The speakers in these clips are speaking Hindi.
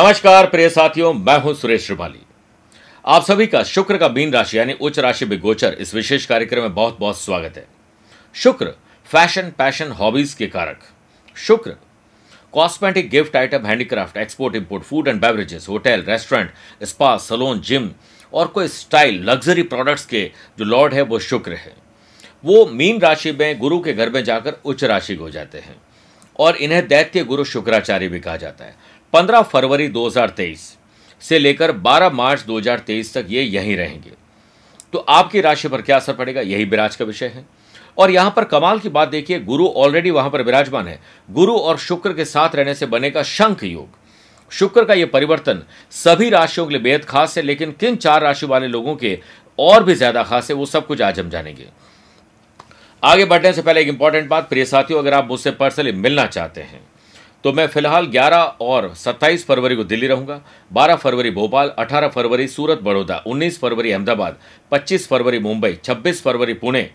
नमस्कार, प्रिय साथियों, मैं हूँ सुरेश श्रिवाली आप सभी का शुक्र का बीन राशि यानी उच्च राशि में गोचर इस विशेष कार्यक्रम में बहुत बहुत स्वागत है। शुक्र, फ़ैशन, पैशन, हॉबीज के कारक। शुक्र, cosmetic gift item, handicraft, export, import, food and beverages, hotel, restaurant, spa, salon, gym और कोई स्टाइल, लग्जरी प्रोडक्ट्स के जो लॉर्ड है, वो शुक्र है। वो मीन राशि में गुरु के घर में जाकर उच्च राशि हो जाते हैं और इन्हें दैत्य गुरु शुक्राचार्य भी कहा जाता है। 15 फरवरी 2023 से लेकर 12 मार्च 2023 तक ये यहीं रहेंगे। तो आपकी राशि पर क्या असर पड़ेगा, यही विराज का विषय है। और यहाँ पर कमाल की बात देखिए, गुरु ऑलरेडी वहाँ पर विराजमान है। गुरु और शुक्र के साथ रहने से बनेगा शंख योग। शुक्र का यह परिवर्तन सभी राशियों के लिए बेहद खास है, लेकिन किन चार राशि वाले लोगों के और भी ज़्यादा खास है, वो सब कुछ आज हम जानेंगे। आगे बढ़ने से पहले एक इंपॉर्टेंट बात, प्रिय साथियों, अगर आप मुझसे पर्सनली मिलना चाहते हैं तो मैं फ़िलहाल 11 और 27 फरवरी को दिल्ली रहूँगा 12 फरवरी भोपाल 18 फरवरी सूरत, बड़ौदा 19 फरवरी अहमदाबाद 25 फरवरी मुंबई 26 फरवरी पुणे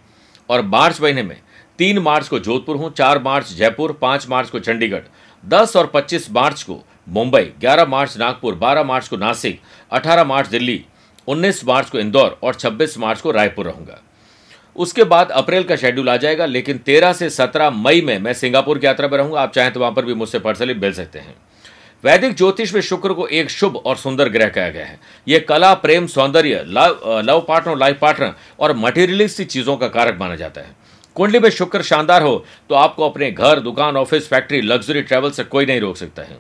और मार्च महीने में 3 मार्च को जोधपुर हूँ 4 मार्च जयपुर 5 मार्च को चंडीगढ़ 10 और 25 मार्च को मुंबई 11 मार्च नागपुर 12 मार्च को नासिक 18 मार्च दिल्ली 19 मार्च को इंदौर और 26 मार्च को रायपुर रहूँगा। उसके बाद अप्रैल का शेड्यूल आ जाएगा, लेकिन 13 से 17 मई में मैं सिंगापुर की यात्रा पर रहूँगा। आप चाहें तो वहाँ पर भी मुझसे पर्सनली मिल सकते हैं। वैदिक ज्योतिष में शुक्र को एक शुभ और सुंदर ग्रह कहा गया है। यह कला, प्रेम, सौंदर्य, love love partner life partner और मटेरियलिस्टिक चीज़ों का कारक माना जाता है। कुंडली में शुक्र शानदार हो तो आपको अपने घर, दुकान ऑफ़िस फैक्ट्री लग्जरी ट्रेवल से कोई नहीं रोक सकता है।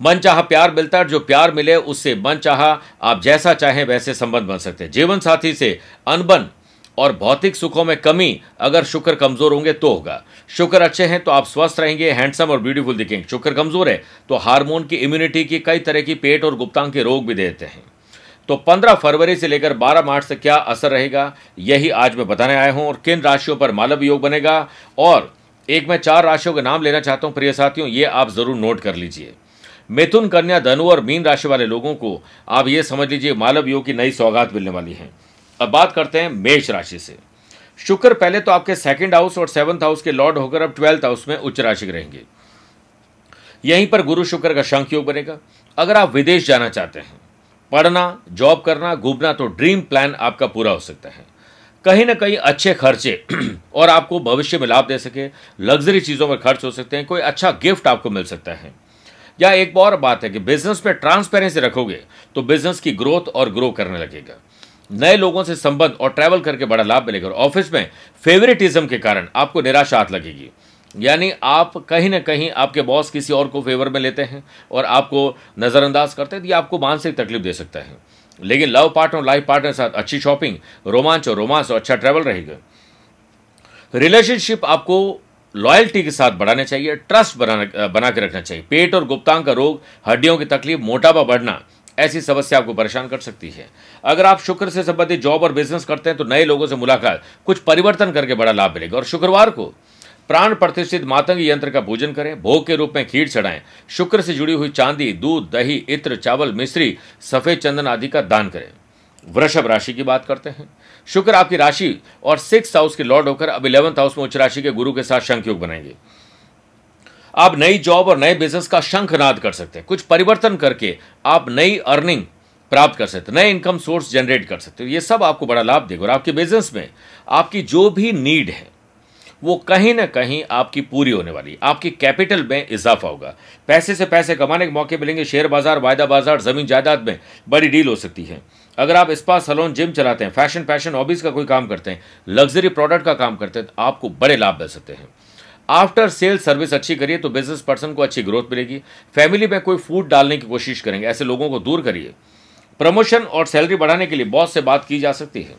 मन चाह प्यार मिलता है जो प्यार मिले उससे मन चाह आप जैसा चाहें वैसे संबंध बन सकते हैं। जीवन साथी से अनबन और भौतिक सुखों में कमी, अगर शुक्र कमज़ोर होंगे तो होगा। शुक्र अच्छे हैं तो आप स्वस्थ रहेंगे हैंडसम और ब्यूटीफुल दिखेंगे। शुक्र कमज़ोर है तो हार्मोन की इम्यूनिटी की कई तरह की पेट और गुप्तांग के रोग भी देते हैं। तो 15 फरवरी से लेकर 12 मार्च तक क्या असर रहेगा, यही आज मैं बताने आया हूँ और किन राशियों पर मालव योग बनेगा और एक मैं चार राशियों के नाम लेना चाहता हूँ, प्रिय साथियों, ये आप ज़रूर नोट कर लीजिए। मिथुन कन्या, धनु और मीन राशि वाले लोगों को आप ये समझ लीजिए, मालव योग की नई सौगात मिलने वाली है। अब बात करते हैं मेष राशि से। शुक्र पहले तो आपके सेकंड हाउस और सेवंथ हाउस के लॉर्ड होकर अब ट्वेल्थ हाउस में उच्च राशि रहेंगे। यहीं पर गुरु शुक्र का शंख योग बनेगा। अगर आप विदेश जाना चाहते हैं, पढ़ना जॉब करना, घूमना तो ड्रीम प्लान आपका पूरा हो सकता है। कहीं ना कहीं अच्छे खर्चे और आपको भविष्य में लाभ दे सके। लग्जरी चीज़ों पर खर्च हो सकते हैं। कोई अच्छा गिफ्ट आपको मिल सकता है। या एक और बात है कि बिज़नेस में ट्रांसपेरेंसी रखोगे तो बिज़नेस की ग्रोथ और ग्रो करने लगेगा। नए लोगों से संबंध और ट्रैवल करके बड़ा लाभ मिलेगा। और ऑफ़िस में फेवरेटिज्म के कारण आपको निराशा हाथ लगेगी। यानी आप कहीं ना कहीं आपके बॉस किसी और को फेवर में लेते हैं और आपको नज़रअंदाज करते हैं तो ये आपको मानसिक तकलीफ़ दे सकता है। लेकिन लव पार्टनर और लाइफ पार्टनर के साथ अच्छी शॉपिंग रोमांच और रोमांस और अच्छा ट्रैवल रहेगा। रिलेशनशिप आपको लॉयल्टी के साथ बढ़ाना चाहिए ट्रस्ट बनाना बना के रखना चाहिए। पेट और गुप्तांग का रोग, हड्डियों की तकलीफ़, मोटापा बढ़ना ऐसी समस्या आपको परेशान कर सकती है। अगर आप शुक्र से संबंधित जॉब और बिज़नेस करते हैं तो नए लोगों से मुलाकात, कुछ परिवर्तन करके बड़ा लाभ मिलेगा। और शुक्रवार को प्राण प्रतिष्ठित मातंग यंत्र का पूजन करें, भोग के रूप में खीर चढ़ाएँ, शुक्र से जुड़ी हुई चांदी, दूध, दही, इत्र, चावल, मिश्री, सफ़ेद चंदन आदि का दान करें। वृषभ राशि की बात करते हैं। शुक्र आपकी राशि और सिक्स हाउस के लॉर्ड होकर अब इलेवंथ हाउस में उच्च राशि के गुरु के साथ शंख योग बनाएँगे। आप नई जॉब और नए बिज़नेस का शंखनाद कर सकते हैं। कुछ परिवर्तन करके आप नई अर्निंग प्राप्त कर सकते नए इनकम सोर्स जनरेट कर सकते हो। ये सब आपको बड़ा लाभ देगा। और आपके बिज़नेस में आपकी जो भी नीड है, वो कहीं ना कहीं आपकी पूरी होने वाली आपकी कैपिटल में इजाफा होगा। पैसे से पैसे कमाने के मौके मिलेंगे। शेयर बाज़ार, वायदा बाज़ार, ज़मीन जायदाद में बड़ी डील हो सकती है। अगर आप स्पा सलोन जिम चलाते हैं फ़ैशन फ़ैशन हॉबीज का कोई काम करते हैं लग्जरी प्रोडक्ट का काम करते हैं तो आपको बड़े लाभ मिल सकते हैं। आफ्टर सेल सर्विस अच्छी करिए तो बिज़नेस पर्सन को अच्छी ग्रोथ मिलेगी। फैमिली में कोई फ़ूड डालने की कोशिश करेंगे, ऐसे लोगों को दूर करिए। प्रमोशन और सैलरी बढ़ाने के लिए बॉस से बात की जा सकती है।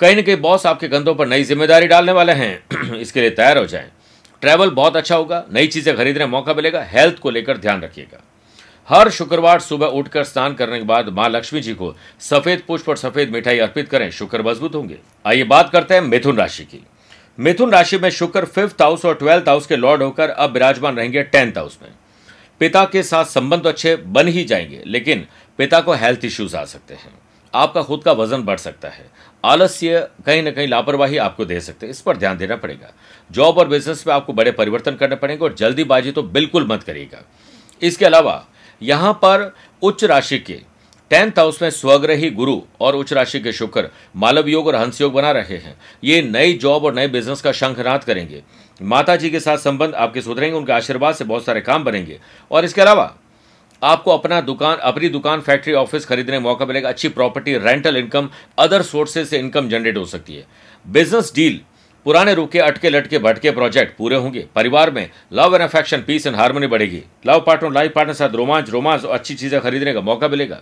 कहीं ना कहीं बॉस आपके कंधों पर नई ज़िम्मेदारी डालने वाले हैं। इसके लिए तैयार हो जाएँ। ट्रैवल बहुत अच्छा होगा, नई चीज़ें खरीदने का मौका मिलेगा हेल्थ को लेकर ध्यान रखिएगा। हर शुक्रवार सुबह उठकर स्नान करने के बाद माँ लक्ष्मी जी को सफ़ेद पुष्प और सफ़ेद मिठाई अर्पित करें, शुक्र मज़बूत होंगे। आइए बात करते हैं मिथुन राशि की। मिथुन राशि में शुक्र फिफ्थ हाउस और ट्वेल्थ हाउस के लॉर्ड होकर अब विराजमान रहेंगे टेंथ हाउस में। पिता के साथ संबंध अच्छे बन ही जाएँगे, लेकिन पिता को हेल्थ इश्यूज़ आ सकते हैं। आपका खुद का वज़न बढ़ सकता है। आलस्य कहीं ना कहीं लापरवाही आपको दे सकते हैं। इस पर ध्यान देना पड़ेगा। जॉब और बिज़नेस में आपको बड़े परिवर्तन करने पड़ेंगे और जल्दीबाजी तो बिल्कुल मत करिएगा। इसके अलावा यहाँ पर उच्च राशि के टेंथ हाउस में स्वग्रही गुरु और उच्च राशि के शुक्र मालव योग और हंस योग बना रहे हैं। ये नई जॉब और नए बिज़नेस का शंखनाद करेंगे। माता जी के साथ संबंध आपके सुधरेंगे, उनके आशीर्वाद से बहुत सारे काम बनेंगे। और इसके अलावा, आपको अपना दुकान, अपनी दुकान, फैक्ट्री, ऑफ़िस खरीदने का मौका मिलेगा। अच्छी property rental income other sources से इनकम जनरेट हो सकती है। बिज़नेस डील पुराने रुके अटके, लटके, भटके प्रोजेक्ट पूरे होंगे। परिवार में love and affection peace and harmony बढ़ेगी। लव पार्टनर लाइफ पार्टनर साथ रोमांच रोमांस और अच्छी चीज़ें खरीदने का मौका मिलेगा।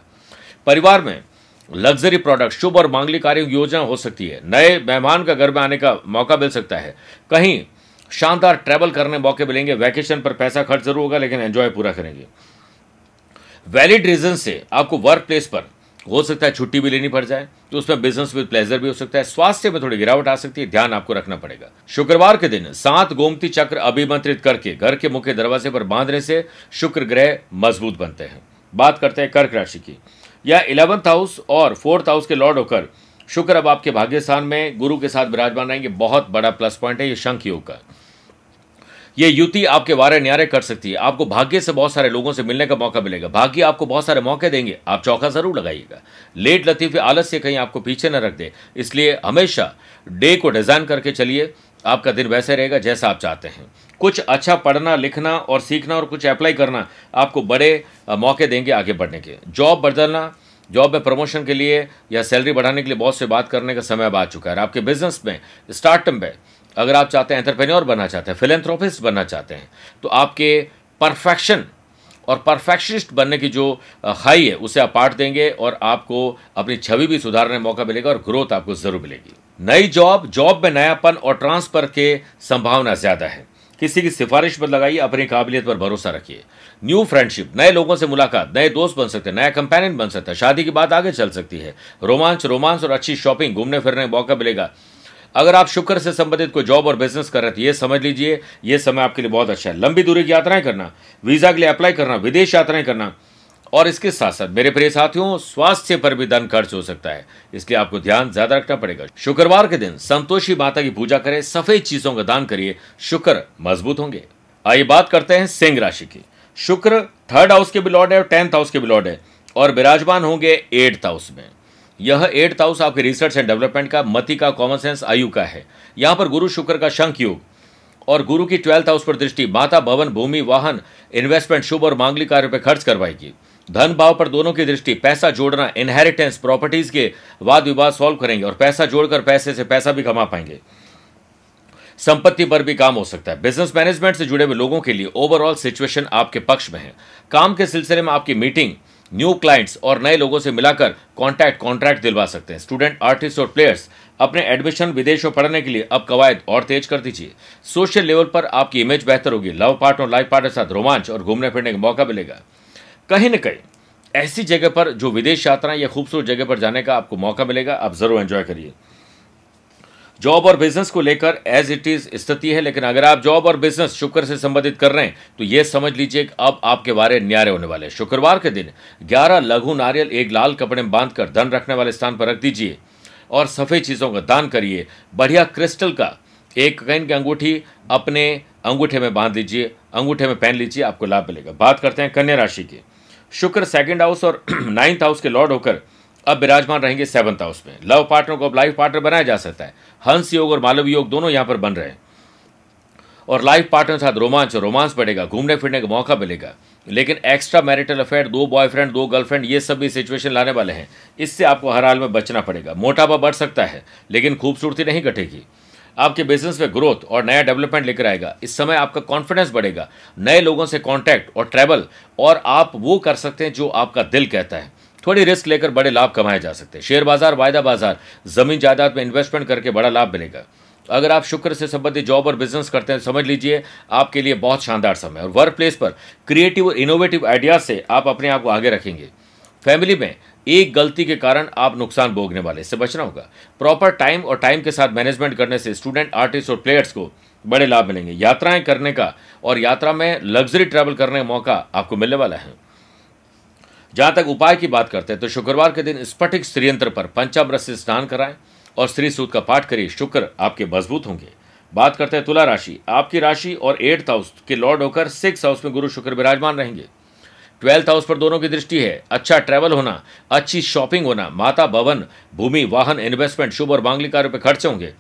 परिवार में लग्जरी प्रोडक्ट, शुभ और मांगलिक कार्य योजना हो सकती है। नए मेहमान का घर में आने का मौका मिल सकता है। कहीं शानदार ट्रैवल करने मौके मिलेंगे। वैकेशन पर पैसा खर्च ज़रूर होगा, लेकिन एंजॉय पूरा करेंगे। वैलिड रीजन से आपको वर्क प्लेस पर हो सकता है छुट्टी भी लेनी पड़ जाए तो उसमें बिज़नेस विद प्लेजर भी हो सकता है। स्वास्थ्य में थोड़ी गिरावट आ सकती है, ध्यान आपको रखना पड़ेगा। शुक्रवार के दिन सात गोमती चक्र अभिमंत्रित करके घर के मुख्य दरवाजे पर बांधने से शुक्र ग्रह मज़बूत बनते हैं। बात करते हैं कर्क राशि की। या इलेवंथ हाउस और फोर्थ हाउस के लॉर्ड होकर। शुक्र अब आपके भाग्य स्थान में गुरु के साथ विराजमान रहेंगे। बहुत बड़ा प्लस पॉइंट है ये शंख योग का ये युति आपके वारे न्यारे कर सकती है। आपको भाग्य से बहुत सारे लोगों से मिलने का मौका मिलेगा। भाग्य आपको बहुत सारे मौके देंगे। आप चौका ज़रूर लगाइएगा। लेट लतीफे आलस्य कहीं आपको पीछे न रख दे। इसलिए हमेशा डे को डिज़ाइन करके चलिए। आपका दिन वैसे रहेगा जैसा आप चाहते हैं। कुछ अच्छा पढ़ना, लिखना और सीखना और कुछ अप्लाई करना आपको बड़े मौके देंगे आगे बढ़ने के। जॉब बदलना जॉब में प्रमोशन के लिए या सैलरी बढ़ाने के लिए बहुत से बात करने का समय अब आ चुका है। आपके बिज़नेस में स्टार्टअप में, अगर आप चाहते हैं एंटरप्रेन्योर बनना चाहते हैं फिलेंथ्रोपिस्ट बनना चाहते हैं तो आपके परफेक्शन और परफेक्शनिस्ट बनने की जो हाई है, उसे आप पाट देंगे और आपको अपनी छवि भी सुधारने का मौका मिलेगा और ग्रोथ आपको ज़रूर मिलेगी। नई जॉब जॉब में नयापन और ट्रांसफ़र के संभावना ज़्यादा है। किसी की सिफारिश पर लगाइए, अपनी काबिलियत पर भरोसा रखिए। न्यू फ्रेंडशिप, नए लोगों से मुलाकात, नए दोस्त बन सकते हैं, नया कंपेनियन बन सकता है, शादी की बात आगे चल सकती है। रोमांच, रोमांस और अच्छी शॉपिंग, घूमने फिरने का मौका मिलेगा। अगर आप शुक्र से संबंधित कोई जॉब और बिज़नेस कर रहे थे ये समझ लीजिए, ये समय आपके लिए बहुत अच्छा है। लंबी दूरी की यात्राएँ करना, वीज़ा के लिए अप्लाई करना, विदेश यात्राएँ करना और इसके साथ साथ मेरे प्रिय साथियों, स्वास्थ्य पर भी धन खर्च हो सकता है। इसलिए आपको ध्यान ज़्यादा रखना पड़ेगा। शुक्रवार के दिन संतोषी माता की पूजा करें, सफ़ेद चीज़ों का दान करिए, शुक्र मज़बूत होंगे। आइए बात करते हैं सिंह राशि की। शुक्र थर्ड हाउस के भी है और टेंथ हाउस के भी लॉर्ड है और विराजमान होंगे एट्थ हाउस में। यह एट्थ हाउस आपके रिसर्च एंड डेवलपमेंट का, मति का, कॉमन सेंस, आयु का है। यहाँ पर गुरु शुक्र का शंख योग और गुरु की ट्वेल्थ हाउस पर दृष्टि, माता, भवन, भूमि, वाहन, इन्वेस्टमेंट, शुभ और मांगलिक कार्य पर खर्च करवाएगी। धन भाव पर दोनों की दृष्टि, पैसा जोड़ना इनहेरिटेंस प्रॉपर्टीज़ के वाद विवाद सॉल्व करेंगे और पैसा जोड़कर पैसे से पैसा भी कमा पाएँगे। संपत्ति पर भी काम हो सकता है। बिज़नेस मैनेजमेंट से जुड़े हुए लोगों के लिए ओवरऑल सिचुएशन आपके पक्ष में है। काम के सिलसिले में आपकी मीटिंग न्यू क्लाइंट्स और नए लोगों से मिलाकर कॉन्टैक्ट कॉन्ट्रैक्ट दिलवा सकते हैं। स्टूडेंट आर्टिस्ट और प्लेयर्स अपने एडमिशन विदेश में पढ़ने के लिए अब कवायद और तेज कर दीजिए। सोशल लेवल पर आपकी इमेज बेहतर होगी। लव पार्ट और लाइफ पार्ट के साथ रोमांच और घूमने फिरने का मौका मिलेगा। कहीं ना कहीं ऐसी जगह पर जो विदेश यात्राएँ या खूबसूरत जगह पर जाने का आपको मौका मिलेगा, आप ज़रूर एंजॉय करिए। जॉब और बिज़नेस को लेकर एज इट इज़ स्थिति है, लेकिन अगर आप जॉब और बिज़नेस शुक्र से संबंधित कर रहे हैं तो यह समझ लीजिए कि अब आपके बारे न्यारे होने वाले हैं। शुक्रवार के दिन 11 लघु नारियल, एक लाल कपड़े में बांधकर धन रखने वाले स्थान पर रख दीजिए और सफ़ेद चीज़ों का दान करिए। बढ़िया क्रिस्टल का एक कैन की अंगूठी अपने अंगूठे में बाँध लीजिए अंगूठे में पहन लीजिए, आपको लाभ मिलेगा। बात करते हैं कन्या राशि की। शुक्र सेकंड हाउस और नाइन्थ हाउस के लॉर्ड होकर अब विराजमान रहेंगे सेवंथ हाउस में। लव पार्टनर को अब लाइफ पार्टनर बनाया जा सकता है। हंस योग और मालव योग दोनों यहाँ पर बन रहे हैं। और लाइफ पार्टनर साथ रोमांच और रोमांस बढ़ेगा, घूमने फिरने का मौका मिलेगा। लेकिन एक्स्ट्रा मैरिटल अफेयर, दो बॉयफ्रेंड, दो गर्लफ्रेंड, ये सब भी सिचुएशन लाने वाले हैं। इससे आपको हर हाल में बचना पड़ेगा। मोटापा बढ़ सकता है, लेकिन खूबसूरती नहीं घटेगी। आपके बिज़नेस में ग्रोथ और नया डेवलपमेंट लेकर आएगा। इस समय आपका कॉन्फिडेंस बढ़ेगा। नए लोगों से कॉन्टैक्ट और ट्रैवल और आप वो कर सकते हैं जो आपका दिल कहता है। थोड़ी रिस्क लेकर बड़े लाभ कमाए जा सकते हैं। शेयर बाज़ार, वायदा बाज़ार, ज़मीन जायदाद में इन्वेस्टमेंट करके बड़ा लाभ मिलेगा। अगर आप शुक्र से संबंधित जॉब और बिज़नेस करते हैं, समझ लीजिए, आपके लिए बहुत शानदार समय और वर्क प्लेस पर क्रिएटिव और इनोवेटिव आइडियाज़ से आप अपने आप को आगे रखेंगे। फैमिली में एक गलती के कारण आप नुकसान भोगने वाले इससे बचना होगा। प्रॉपर टाइम और टाइम के साथ मैनेजमेंट करने से स्टूडेंट आर्टिस्ट और प्लेयर्स को बड़े लाभ मिलेंगे। यात्राएँ करने का और यात्रा में लग्जरी ट्रैवल करने का मौका आपको मिलने वाला है। जहाँ तक उपाय की बात करते हैं तो शुक्रवार के दिन स्फटिक श्रीयंत्र पर पंचामृत से स्नान कराएँ और श्री सूत का पाठ करिए। शुक्र आपके मज़बूत होंगे। बात करते हैं तुला राशि। आपकी राशि और एट्थ हाउस के लॉर्ड होकर सिक्स हाउस में गुरु शुक्र विराजमान रहेंगे। ट्वेल्थ हाउस पर दोनों की दृष्टि है। अच्छा ट्रैवल होना, अच्छी शॉपिंग होना, माता भवन, भूमि, वाहन इन्वेस्टमेंट शुभ और मांगलिक कार्यों पर खर्च होंगे।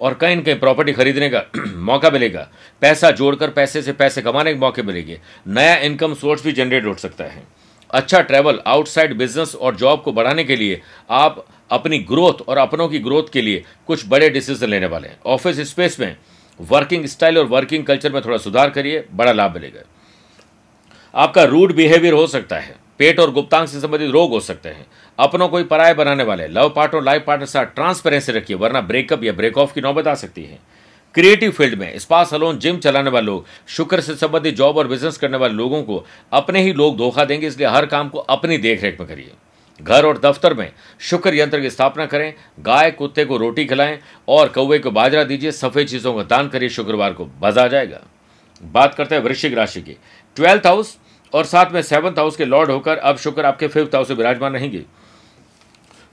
और कहीं न कहीं प्रॉपर्टी खरीदने का मौका मिलेगा। पैसा जोड़कर पैसे से पैसे कमाने के मौके मिलेंगे। नया इनकम सोर्स भी जनरेट हो सकता है। अच्छा ट्रैवल आउटसाइड बिज़नेस और जॉब को बढ़ाने के लिए आप अपनी ग्रोथ और अपनों की ग्रोथ के लिए कुछ बड़े डिसीज़न लेने वाले हैं। ऑफ़िस स्पेस में वर्किंग स्टाइल और वर्किंग कल्चर में थोड़ा सुधार करिए, बड़ा लाभ मिलेगा। आपका रूड बिहेवियर हो सकता है, पेट और गुप्तांग से संबंधित रोग हो सकते हैं। अपनों कोई पराय बनाने वाले, लव पार्टनर लाइफ पार्टनर साथ ट्रांसपेरेंसी रखिए, वरना ब्रेकअप या ब्रेक ऑफ़ की नौबत आ सकती है। क्रिएटिव फ़ील्ड में स्पा सलोन जिम चलाने वाले लोग, शुक्र से संबंधित जॉब और बिज़नेस करने वाले लोगों को अपने ही लोग धोखा देंगे, इसलिए हर काम को अपनी देखरेख में करिए। घर और दफ्तर में शुक्र यंत्र की स्थापना करें, गाय, कुत्ते को रोटी खिलाएँ और कौवे को बाजरा दीजिए, सफ़ेद चीज़ों का दान करिए, शुक्रवार को बजा जाएगा। बात करते हैं वृश्चिक राशि की। ट्वेल्थ हाउस और साथ में सेवंथ हाउस के लॉर्ड होकर अब शुक्र आपके फिफ्थ हाउस से विराजमान रहेंगे।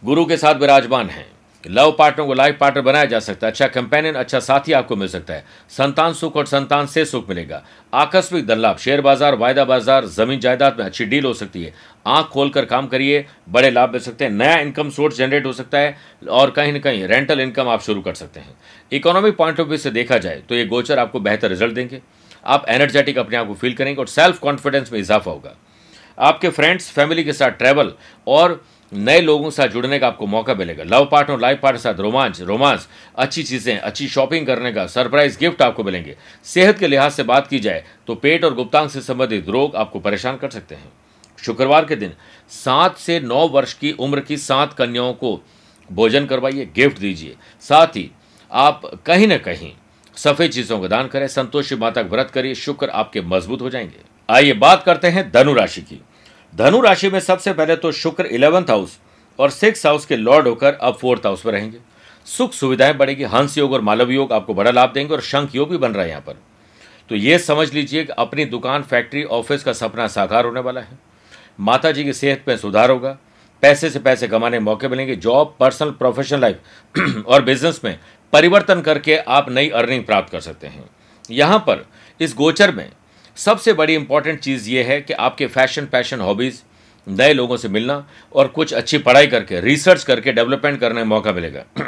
गुरु के साथ विराजमान हैं। लव पार्टनर को लाइफ पार्टनर बनाया जा सकता है। अच्छा कंपेनियन अच्छा साथी आपको मिल सकता है। संतान सुख और संतान से सुख मिलेगा। आकस्मिक धन लाभ शेयर बाज़ार, वायदा बाज़ार, ज़मीन जायदाद में अच्छी डील हो सकती है। आँख खोलकर काम करिए, बड़े लाभ मिल सकते हैं। नया इनकम सोर्स जनरेट हो सकता है और कहीं ना कहीं रेंटल इनकम आप शुरू कर सकते हैं। इकोनॉमिक पॉइंट ऑफ़ व्यू से देखा जाए तो ये गोचर आपको बेहतर रिज़ल्ट देंगे। आप एनर्जेटिक अपने आप को फील करेंगे और सेल्फ कॉन्फिडेंस में इजाफा होगा। आपके फ्रेंड्स फैमिली के साथ ट्रैवल और नए लोगों के साथ जुड़ने का आपको मौका मिलेगा। लव पार्टनर लाइफ पार्टनर के साथ रोमांच रोमांस अच्छी चीज़ें, अच्छी शॉपिंग करने का सरप्राइज़ गिफ्ट आपको मिलेंगे। सेहत के लिहाज से बात की जाए तो पेट और गुप्तांग से संबंधित रोग आपको परेशान कर सकते हैं। शुक्रवार के दिन सात से नौ वर्ष की उम्र की सात कन्याओं को भोजन करवाइए गिफ्ट दीजिए। साथ ही आप कहीं ना कहीं सफ़ेद चीज़ों का दान करें, संतोषी माता का व्रत करिए, शुक्र आपके मज़बूत हो जाएँगे। आइए बात करते हैं धनु राशि की। धनु राशि में सबसे पहले तो शुक्र इलेवंथ हाउस और सिक्स हाउस के लॉर्ड होकर अब फोर्थ हाउस में रहेंगे। सुख सुविधाएँ बढ़ेगी, हंस योग और मालव योग आपको बड़ा लाभ देंगे और शंख योग भी बन रहा है यहाँ पर। तो ये समझ लीजिए कि अपनी दुकान, फैक्ट्री, ऑफ़िस का सपना साकार होने वाला है। माता जी की सेहत में सुधार होगा, पैसे से पैसे कमाने मौके मिलेंगे, जॉब, पर्सनल, प्रोफेशनल लाइफ और बिज़नेस में परिवर्तन करके आप नई अर्निंग प्राप्त कर सकते हैं। यहाँ पर इस गोचर में सबसे बड़ी इंपॉर्टेंट चीज़ ये है कि आपके फ़ैशन पैशन हॉबीज़ नए लोगों से मिलना और कुछ अच्छी पढ़ाई करके रिसर्च करके डेवलपमेंट करने का मौका मिलेगा।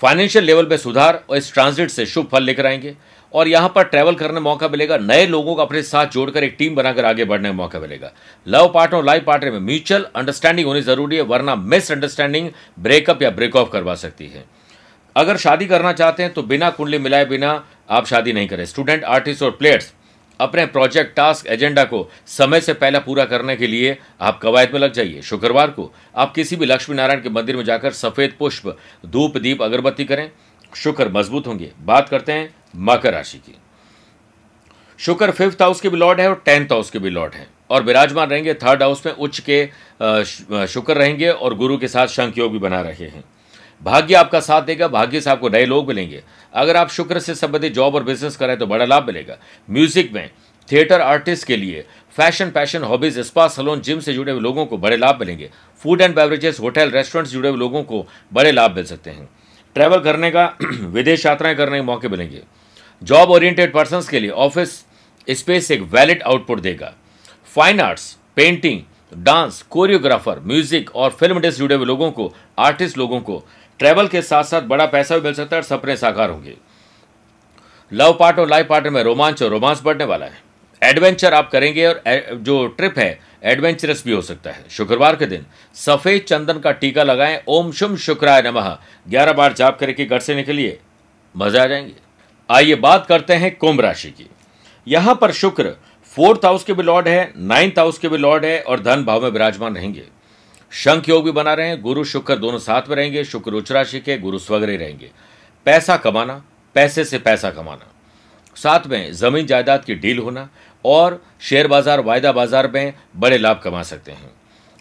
फाइनेंशियल लेवल पे सुधार और इस ट्रांजिट से शुभ फल लेकर आएँगे और यहाँ पर ट्रैवल करने का मौका मिलेगा, नए लोगों को अपने साथ जोड़कर एक टीम बनाकर आगे बढ़ने का मौका मिलेगा। लव पार्टनर लाइफ पार्टनर में म्यूचुअल अंडरस्टैंडिंग होनी ज़रूरी है, वरना मिस अंडरस्टैंडिंग ब्रेकअप या ब्रेक ऑफ़ करवा सकती है। अगर शादी करना चाहते हैं तो बिना कुंडली मिलाए बिना आप शादी नहीं करें। स्टूडेंट आर्टिस्ट और प्लेयर्स अपने प्रोजेक्ट टास्क एजेंडा को समय से पहले पूरा करने के लिए आप कवायद में लग जाइए। शुक्रवार को आप किसी भी लक्ष्मी नारायण के मंदिर में जाकर सफ़ेद पुष्प, धूप, दीप, अगरबत्ती करें। शुक्र मज़बूत होंगे। बात करते हैं मकर राशि की। शुक्र फिफ्थ हाउस के भी लॉर्ड है और टेंथ हाउस के भी लॉर्ड है और विराजमान रहेंगे। थर्ड हाउस में उच्च के शुक्र रहेंगे और गुरु के साथ शंख योग भी बना रहे हैं। भाग्य आपका साथ देगा, भाग्य से आपको नए लोग मिलेंगे। अगर आप शुक्र से संबंधित जॉब और बिज़नेस करें तो बड़ा लाभ मिलेगा। म्यूज़िक में थिएटर आर्टिस्ट के लिए fashion passion hobbies spa salon gym से जुड़े हुए लोगों को बड़े लाभ मिलेंगे। Food and beverages hotel restaurant से जुड़े हुए लोगों को बड़े लाभ मिल सकते हैं। ट्रैवल करने का, विदेश यात्राएँ करने के मौके मिलेंगे। जॉब ओरिएंटेड पर्सन के लिए ऑफ़िस स्पेस एक वैलिड आउटपुट देगा। Fine arts painting dance choreographer music और फ़िल्म इंडस्ट्री जुड़े हुए लोगों को आर्टिस्ट लोगों को ट्रैवल के साथ साथ बड़ा पैसा भी मिल सकता है और सपने साकार होंगे। लव पार्ट और लाइफ पार्टनर में रोमांच और रोमांस बढ़ने वाला है। एडवेंचर आप करेंगे और जो ट्रिप है, एडवेंचरस भी हो सकता है। शुक्रवार के दिन सफ़ेद चंदन का टीका लगाएँ। ओम शुम शुक्राय नमः। ग्यारह बार जाप करके घर से निकलिए। मज़ा आ जाएँगे। आइए बात करते हैं कुंभ राशि की। यहाँ पर शुक्र फोर्थ हाउस के भी लॉर्ड है, नाइन्थ हाउस के भी लॉर्ड है और धन भाव में विराजमान रहेंगे। शंख योग भी बना रहे हैं। गुरु शुक्र दोनों साथ में रहेंगे। शुक्र उच्च राशि के, गुरु स्वग्रह रहेंगे। पैसा कमाना, पैसे से पैसा कमाना। साथ में ज़मीन जायदाद की डील होना और शेयर बाज़ार, वायदा बाज़ार में बड़े लाभ कमा सकते हैं।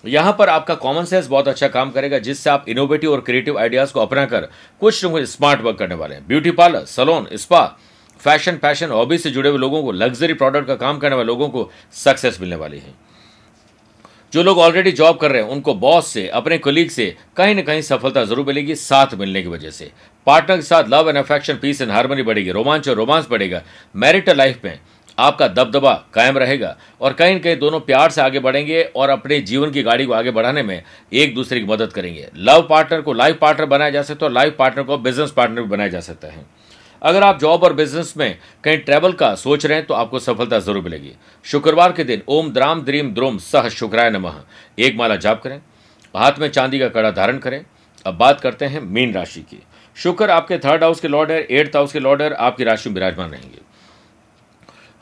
यहाँ पर आपका कॉमन सेंस बहुत अच्छा काम करेगा, जिससे आप इनोवेटिव और क्रिएटिव आइडियाज़ को अपनाकर कुछ न कुछ स्मार्ट वर्क करने वाले हैं। Beauty parlour salon spa fashion fashion hobby से जुड़े हुए लोगों को लग्जरी प्रोडक्ट का काम करने वाले लोगों को सक्सेस मिलने वाली है। जो लोग ऑलरेडी जॉब कर रहे हैं, उनको बॉस से, अपने कलीग से कहीं ना कहीं सफलता ज़रूर मिलेगी साथ मिलने की वजह से। पार्टनर के साथ love and affection peace and harmony बढ़ेगी, रोमांच और रोमांस बढ़ेगा। मैरिटल लाइफ में आपका दबदबा कायम रहेगा और कहीं न कहीं दोनों प्यार से आगे बढ़ेंगे और अपने जीवन की गाड़ी को आगे बढ़ाने में एक दूसरे की मदद करेंगे। लव पार्टनर को लाइफ पार्टनर बनाया जा सकता है और लाइफ पार्टनर को बिज़नेस पार्टनर भी बनाया जा सकता है। अगर आप जॉब और बिज़नेस में कहीं ट्रैवल का सोच रहे हैं तो आपको सफलता ज़रूर मिलेगी। शुक्रवार के दिन ओम द्राम द्रीम द्रोम सह शुक्राय नमः। एक माला जाप करें, हाथ में चांदी का कड़ा धारण करें। अब बात करते हैं मीन राशि की। शुक्र आपके थर्ड हाउस के लॉर्ड है एट्थ हाउस के लॉर्ड है, आपकी राशि में विराजमान रहेंगे।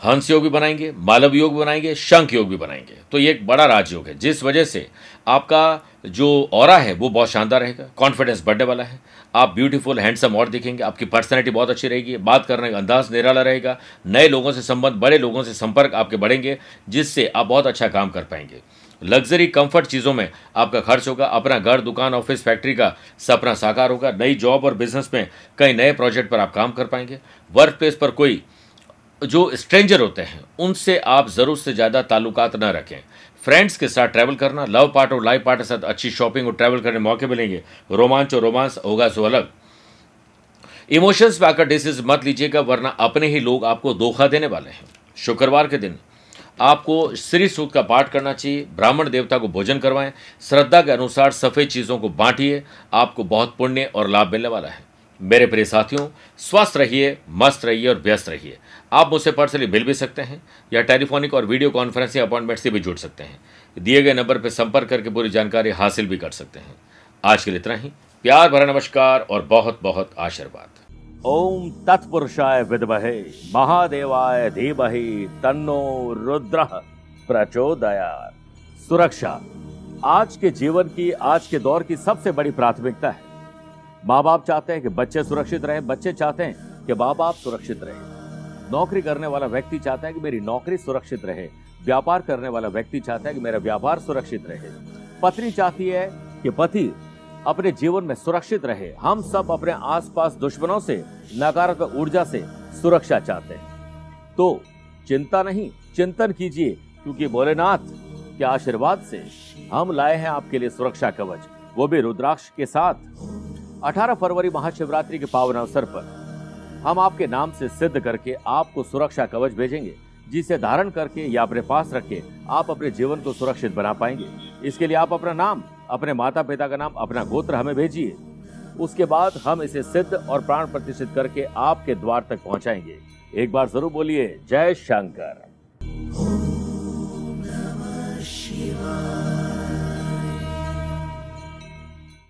हंस योग भी बनाएँगे, मालव योग बनाएँगे, शंख योग भी बनाएँगे। तो ये एक बड़ा राजयोग है, जिस वजह से आपका जो और है, वो बहुत शानदार रहेगा कॉन्फिडेंस बढ़ने वाला है। आप ब्यूटीफुल हैंडसम और दिखेंगे, आपकी पर्सनैलिटी बहुत अच्छी रहेगी, बात करने का अंदाज निराला रहेगा, नए लोगों से संबंध, बड़े लोगों से संपर्क आपके बढ़ेंगे, जिससे आप बहुत अच्छा काम कर पाएँगे। लग्जरी कंफर्ट चीज़ों में आपका खर्च होगा, अपना घर, दुकान ऑफ़िस फैक्ट्री का सपना साकार होगा, नई जॉब और बिज़नेस में कई नए प्रोजेक्ट पर आप काम कर पाएँगे। वर्क प्लेस पर कोई जो स्ट्रेंजर होते हैं, उनसे आप ज़रूर से ज़्यादा ताल्लुकात न रखें। फ्रेंड्स के साथ ट्रैवल करना लव पार्ट और लाइफ पार्ट के साथ अच्छी शॉपिंग और ट्रैवल करने मौके मिलेंगे। रोमांच और रोमांस होगा सो अलग। इमोशंस पे आकर डिसीज मत लीजिएगा, वरना अपने ही लोग आपको धोखा देने वाले हैं। शुक्रवार के दिन आपको श्री सूक्त का पाठ करना चाहिए, ब्राह्मण देवता को भोजन करवाएँ, श्रद्धा के अनुसार सफ़ेद चीज़ों को बांटिए, आपको बहुत पुण्य और लाभ मिलने वाला है। मेरे प्रिय साथियों, स्वस्थ रहिए, मस्त रहिए और व्यस्त रहिए। आप मुझसे पर्सनली मिल भी सकते हैं, या टेलीफोनिक और वीडियो कॉन्फ्रेंसिंग अपॉइंटमेंट से भी जुड़ सकते हैं। दिए गए नंबर पर संपर्क करके पूरी जानकारी हासिल भी कर सकते हैं। आज के लिए इतना ही। प्यार भरा नमस्कार और बहुत बहुत आशीर्वाद। ओम तत्पुरुषाय विद्महे, महादेवाय धीमहि, तन्नो रुद्र प्रचोदया सुरक्षा, आज के जीवन की, आज के दौर की सबसे बड़ी प्राथमिकता है। माँ बाप चाहते हैं कि बच्चे सुरक्षित रहें, बच्चे चाहते हैं कि माँ बाप सुरक्षित रहें। नौकरी करने वाला व्यक्ति चाहता है कि मेरी नौकरी सुरक्षित रहे। व्यापार करने वाला व्यक्ति चाहता है कि मेरा व्यापार सुरक्षित रहे। पत्नी चाहती है कि पति अपने जीवन में सुरक्षित रहे। हम सब अपने आसपास दुश्मनों से, नकारात्मक ऊर्जा से सुरक्षा चाहते हैं। तो चिंता नहीं, चिंतन कीजिए, क्योंकि भोलेनाथ के आशीर्वाद से हम लाए हैं आपके लिए सुरक्षा कवच। वो भी रुद्राक्ष के साथ। 18 फरवरी महाशिवरात्रि के पावन अवसर पर। हम आपके नाम से सिद्ध करके आपको सुरक्षा कवच भेजेंगे, जिसे धारण करके या अपने पास रख के आप अपने जीवन को सुरक्षित बना पाएँगे। इसके लिए आप अपना नाम, अपने माता पिता का नाम, अपना गोत्र हमें भेजिए। उसके बाद हम इसे सिद्ध और प्राण प्रतिष्ठित करके आपके द्वार तक पहुंचाएँगे। एक बार ज़रूर बोलिए, जय शंकर।